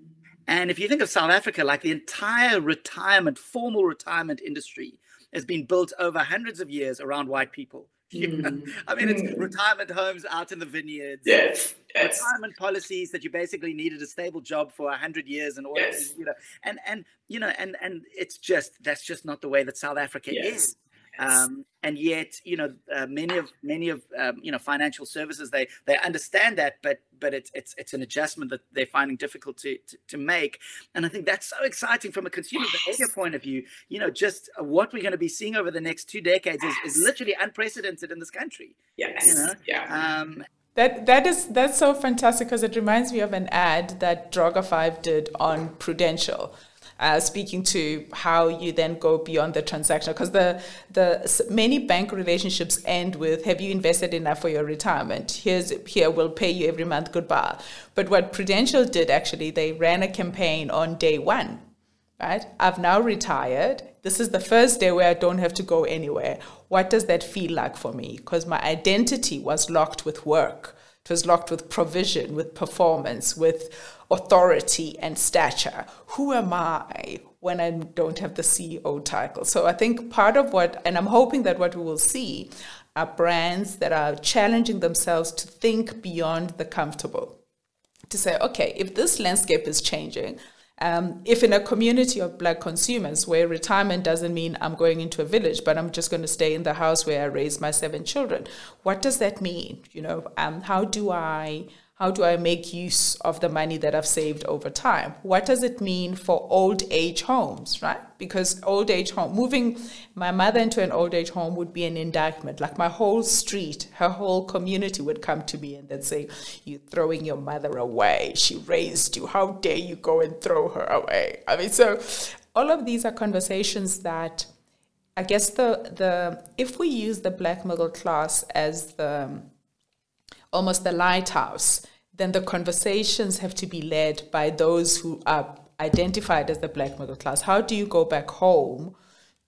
And if you think of South Africa, like the entire retirement, formal retirement industry has been built over hundreds of years around white people. Mm. I mean, it's mm. retirement homes out in the vineyards. Yes, yes. Retirement policies that you basically needed a stable job for a hundred years and all. Yes. You know, and and you know, and and it's just that's just not the way that South Africa yes. is. Um, and yet, you know, uh, many of many of um, you know financial services they they understand that, but but it's it's it's an adjustment that they're finding difficult to, to, to make. And I think that's so exciting from a consumer yes. behavior point of view. You know, just what we're going to be seeing over the next two decades yes. is, is literally unprecedented in this country. Yes. You know? Yeah. Um, that that is that's so fantastic because it reminds me of an ad that Droga5 did on Prudential uh, speaking to how you then go beyond the transaction because the the many bank relationships end with have you invested enough for your retirement? Here's here we'll pay you every month goodbye. But what prudential did actually they ran a campaign on day one right? I've now retired. This is the first day where i don't have to go anywhere. What does that feel like for me? Because my identity was locked with work. It was locked with provision, with performance, with authority and stature. Who am I when I don't have the CEO title? So I think part of what, and I'm hoping that what we will see are brands that are challenging themselves to think beyond the comfortable. To say, okay, if this landscape is changing, um, if in a community of black consumers where retirement doesn't mean I'm going into a village, but I'm just going to stay in the house where I raise my seven children, what does that mean? You know, um, how do I how do I make use of the money that I've saved over time? What does it mean for old age homes, right? Because old age home, moving my mother into an old age home would be an indictment. Like my whole street, her whole community would come to me and they'd say, You're throwing your mother away. She raised you. How dare you go and throw her away? I mean, so all of these are conversations that I guess the the if we use the black middle class as the almost the lighthouse, then the conversations have to be led by those who are identified as the black middle class. How do you go back home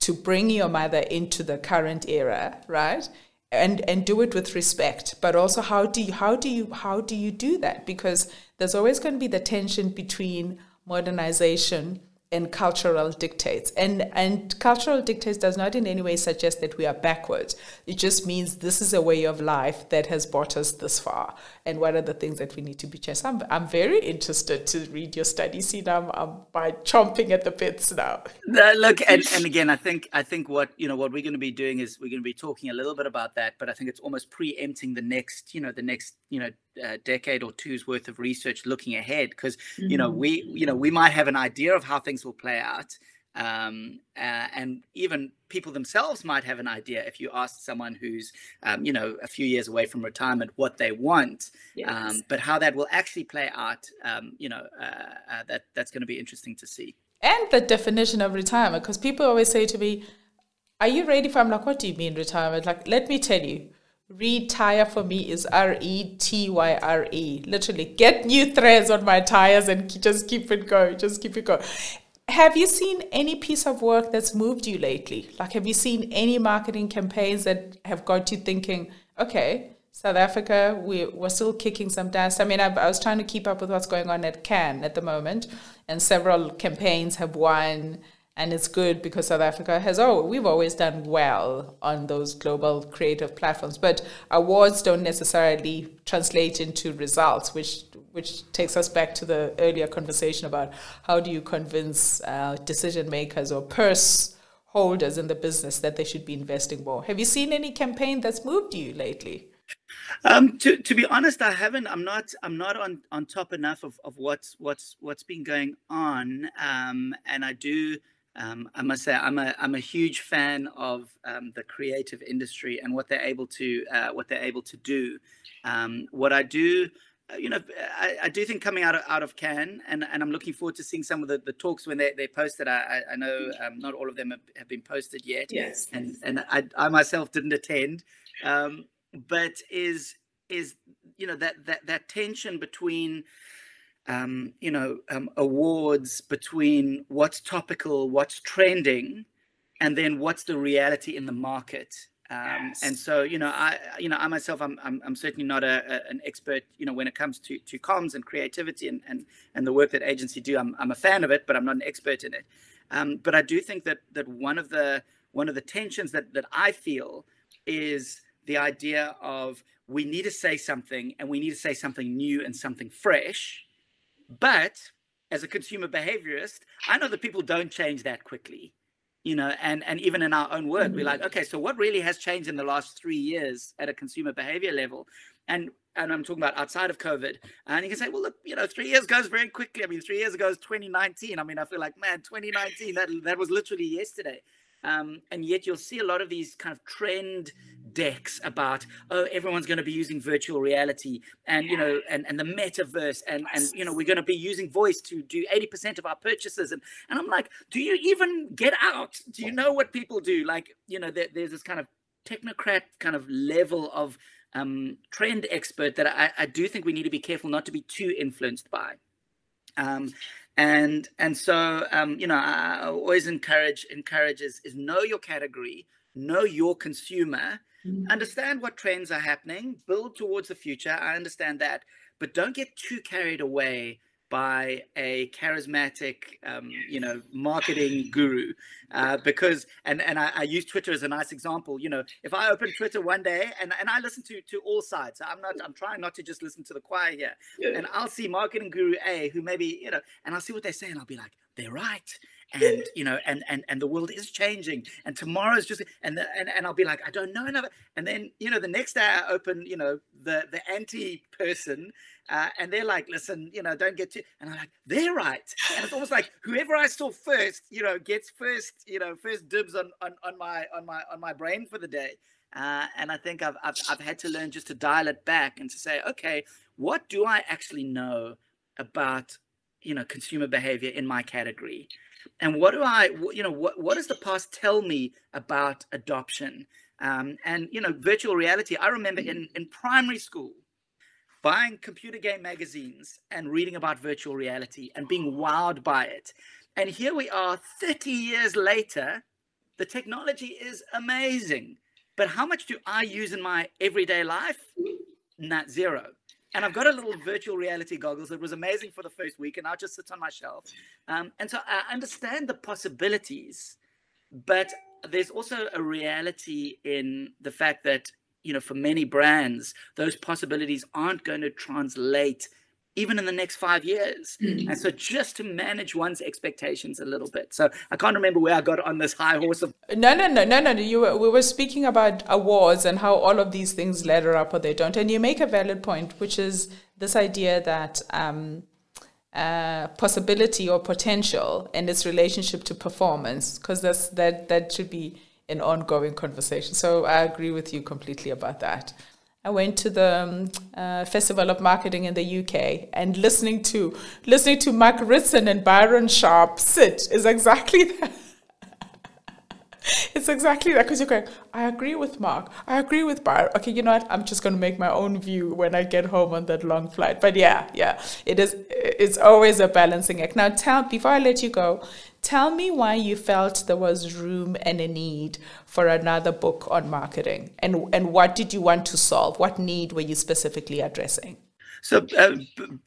to bring your mother into the current era, right? And and do it with respect, but also how do you how do you how do you do that? Because there's always going to be the tension between modernization and cultural dictates. And and cultural dictates does not in any way suggest that we are backwards. It just means this is a way of life that has brought us this far. And what are the things that we need to be changed? I'm, I'm very interested to read your study. See, I'm, I'm by chomping at the bits now. No, look, and, and again, I think I think what you know what we're going to be doing is we're going to be talking a little bit about that, but I think it's almost preempting the next, you know, the next, you know, uh, decade or two's worth of research looking ahead because mm-hmm. you know mm-hmm. we you know we might have an idea of how things will play out um, uh, and even people themselves might have an idea if you ask someone who's um, you know a few years away from retirement what they want yes. um, but how that will actually play out um, you know uh, uh, that that's going to be interesting to see and the definition of retirement because people always say to me are you ready for? I'm like, what do you mean retirement? Like, let me tell you, retire for me is R E T Y R E. Literally, get new threads on my tires and just keep it going. Just keep it going. Have you seen any piece of work that's moved you lately? Like, have you seen any marketing campaigns that have got you thinking, okay, South Africa, we, we're still kicking some dust. I mean, I, I was trying to keep up with what's going on at Cannes at the moment, and several campaigns have won and it's good because South Africa has oh we've always done well on those global creative platforms, but awards don't necessarily translate into results, which which takes us back to the earlier conversation about how do you convince uh, decision makers or purse holders in the business that they should be investing more. Have you seen any campaign that's moved you lately? Um, to to be honest, I haven't. I'm not. I'm not on on top enough of, of what's what's what's been going on. Um, and I do um, I must say I'm a I'm a huge fan of um, the creative industry and what they're able to uh, what they're able to do. Um, what I do, uh, you know, I, I, do think coming out of out of Cannes, and, and I'm looking forward to seeing some of the, the talks when they they posted. I I know um, not all of them have, have, been posted yet. Yes, and and I, I myself didn't attend, um, but is is you know that that that tension between um, you know, um, awards between what's topical, what's trending, and then what's the reality in the market. Um, yes. And so, you know, I, you know, I myself, I'm, I'm, I'm certainly not a, a, an expert, you know, when it comes to, to comms and creativity and, and, and the work that agency do. I'm, I'm a fan of it, but I'm not an expert in it. Um, but I do think that that one of the one of the tensions that that I feel is the idea of we need to say something and we need to say something new and something fresh but as a consumer behaviorist, I know that people don't change that quickly. You know, and and even in our own work, mm-hmm. we're like, okay, so what really has changed in the last three years at a consumer behavior level? And and I'm talking about outside of COVID. And you can say, well, look, you know, three years goes very quickly. I mean, three years ago is 2019. I mean, I feel like, man, 2019, that that was literally yesterday. Um, and yet you'll see a lot of these kind of trend decks about oh everyone's going to be using virtual reality and you know and, and the metaverse and and you know we're going to be using voice to do 80% of our purchases. And and i'm like do you even get out? Do you know what people do? Like you know there, there's this kind of technocrat kind of level of um, trend expert that I, I do think we need to be careful not to be too influenced by. Um, and and so um, you know I always encourage encourages is, know your category know your consumer Mm-hmm. Understand what trends are happening, build towards the future. I understand that, but don't get too carried away by a charismatic, um, you know, marketing guru, uh, because and and I, I, use Twitter as a nice example. You know, if I open Twitter one day and and I listen to to all sides, I'm not I'm trying not to just listen to the choir here, yeah. and I'll see marketing guru A who maybe you know, and I'll see what they say, and I'll be like, they're right and you know and and and the world is changing and tomorrow's just and the, and, and i'll be like i don't know another and then you know the next day i open you know the the anti person uh, and they're like listen you know don't get too and i'm like they're right and it's almost like whoever i saw first you know gets first you know first dibs on on, on my on my on my brain for the day. Uh, and I think I've, I've I've had to learn just to dial it back and to say, okay, what do I actually know about you know consumer behavior in my category? and what do I, you know, what, what does the past tell me about adoption? Um, and, you know, virtual reality. I remember in, in primary school buying computer game magazines and reading about virtual reality and being wowed by it. And here we are 30 years later. The technology is amazing. But how much do I use in my everyday life? Not zero and I've got a little virtual reality goggles that was amazing for the first week, and now just sits on my shelf. Um, and so I understand the possibilities, but there's also a reality in the fact that you know for many brands those possibilities aren't going to translate even in the next five years. Mm-hmm. And so just to manage one's expectations a little bit. So I can't remember where I got on this high horse of No, no, no, no, no. You were, we were speaking about awards and how all of these things ladder up or they don't. And you make a valid point, which is this idea that um, uh, possibility or potential and its relationship to performance, because that's that that should be an ongoing conversation. So I agree with you completely about that. I went to the um, uh, Festival of Marketing in the UK, and listening to listening to Mark Ritson and Byron Sharp sit is exactly that. it's exactly that because you're going, I agree with Mark. I agree with Byron. Okay, you know what? I'm just going to make my own view when I get home on that long flight. But yeah, yeah, it is. It's always a balancing act. Now, tell before I let you go, tell me why you felt there was room and a need for another book on marketing, and and what did you want to solve? What need were you specifically addressing? So, uh,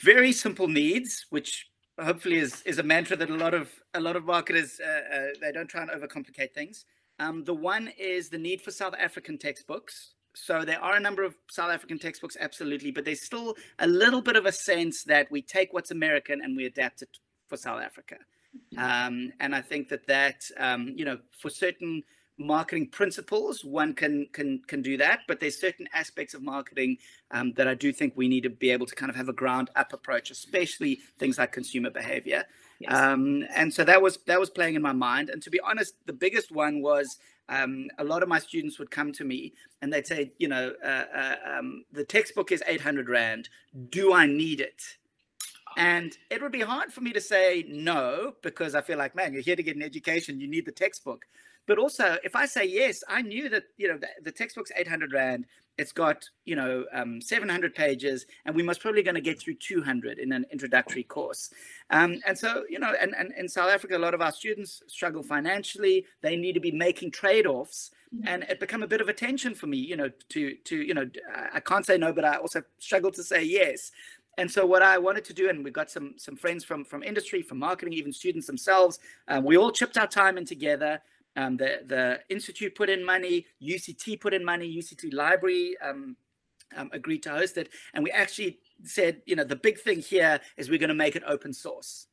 very simple needs, which hopefully is is a mantra that a lot of a lot of marketers uh, uh, they don't try and overcomplicate things. Um, the one is the need for South African textbooks. So there are a number of South African textbooks, absolutely, but there's still a little bit of a sense that we take what's American and we adapt it for South Africa. Um, and I think that that um, you know for certain marketing principles one can can can do that but there's certain aspects of marketing um, that i do think we need to be able to kind of have a ground up approach especially things like consumer behavior. Yes. um, and so that was that was playing in my mind. And to be honest the biggest one was um, a lot of my students would come to me and they'd say you know uh, uh, um, the textbook is 800 rand. Do i need it and it would be hard for me to say no because I feel like, man, you're here to get an education. You need the textbook. But also, if I say yes, I knew that you know the, the textbook's 800 rand. It's got you know um, 700 pages, and we must probably going to get through 200 in an introductory course. Um, and so you know, and, and in South Africa, a lot of our students struggle financially. They need to be making trade-offs, mm-hmm. and it become a bit of a tension for me. You know, to to you know, I can't say no, but I also struggle to say yes and so what I wanted to do, and we've got some some friends from from industry, from marketing, even students themselves. Um, we all chipped our time in together. Um, the the institute put in money, UCT put in money, UCT Library um, um, agreed to host it, and we actually said, you know, the big thing here is we're going to make it open source,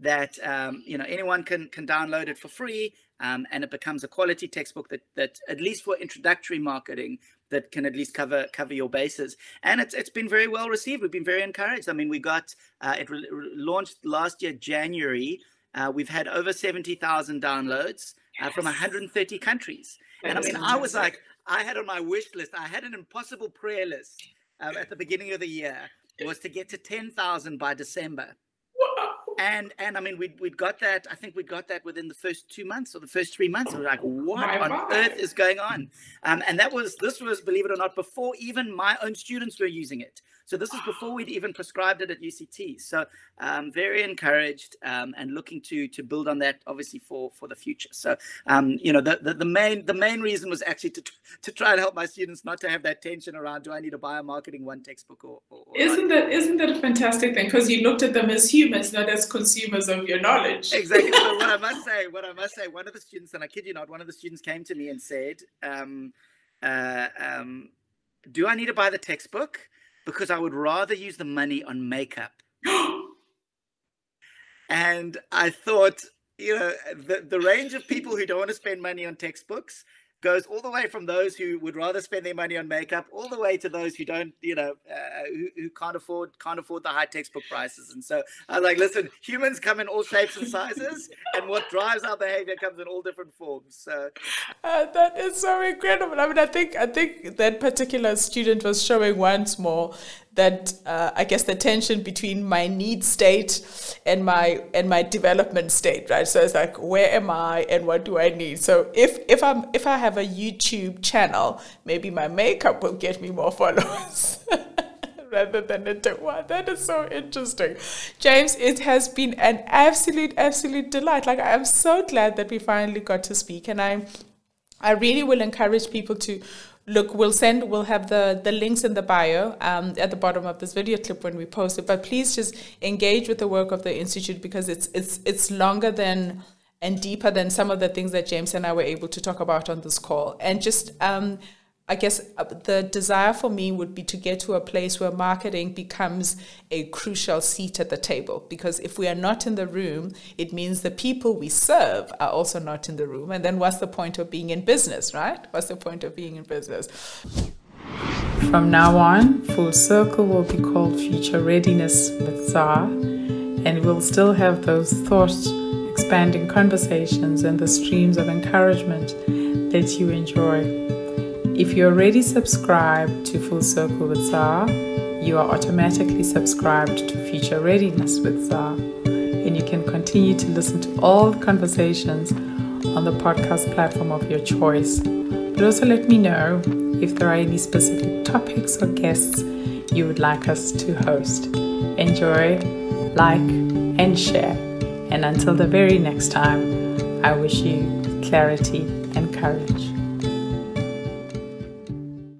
that um, you know anyone can can download it for free, um, and it becomes a quality textbook that that at least for introductory marketing that can at least cover cover your bases. And it's it's been very well received. We've been very encouraged. I mean, we got uh, it re- launched last year January. Uh, we've had over seventy thousand downloads uh, from 130 countries. That and I mean, I was like, I had on my wish list, I had an impossible prayer list um, at the beginning of the year was to get to 10,000 by December and and I mean we we got that I think we got that within the first two months or the first three months. We are like, what my on God. earth is going on? Um, and that was this was believe it or not before even my own students were using it. So this is before we'd even prescribed it at UCT. So um, very encouraged um, and looking to to build on that obviously for for the future. So um, you know the, the, the main the main reason was actually to to try and help my students not to have that tension around do I need to buy a marketing one textbook or, or, or isn't that isn't that a fantastic thing because you looked at them as humans not as consumers of your knowledge. Exactly. so what I must say, what I must say, one of the students and I kid you not, one of the students came to me and said. Um, uh, um, do I need to buy the textbook? because I would rather use the money on makeup. and I thought, you know, the, the range of people who don't want to spend money on textbooks goes all the way from those who would rather spend their money on makeup, all the way to those who don't, you know, uh, who, who can't afford can't afford the high textbook prices. And so I was like, listen, humans come in all shapes and sizes, and what drives our behavior comes in all different forms. So uh, that is so incredible. I mean, I think I think that particular student was showing once more that uh, I guess the tension between my need state and my and my development state, right? So it's like, where am I and what do I need? So if if I'm if I have a YouTube channel, maybe my makeup will get me more followers. rather than a one. That is so interesting. James, it has been an absolute, absolute delight. Like I am so glad that we finally got to speak. And I I really will encourage people to look we'll send we'll have the the links in the bio um, at the bottom of this video clip when we post it but please just engage with the work of the institute because it's it's it's longer than and deeper than some of the things that james and i were able to talk about on this call and just um, I guess uh, the desire for me would be to get to a place where marketing becomes a crucial seat at the table. Because if we are not in the room, it means the people we serve are also not in the room. And then what's the point of being in business, right? What's the point of being in business? From now on, Full Circle will be called Future Readiness with Za, and we'll still have those thoughts expanding conversations and the streams of encouragement that you enjoy. If you're already subscribed to Full Circle with Za, you are automatically subscribed to Future Readiness with Za, and you can continue to listen to all the conversations on the podcast platform of your choice. But also let me know if there are any specific topics or guests you would like us to host. Enjoy, like, and share. And until the very next time, I wish you clarity and courage.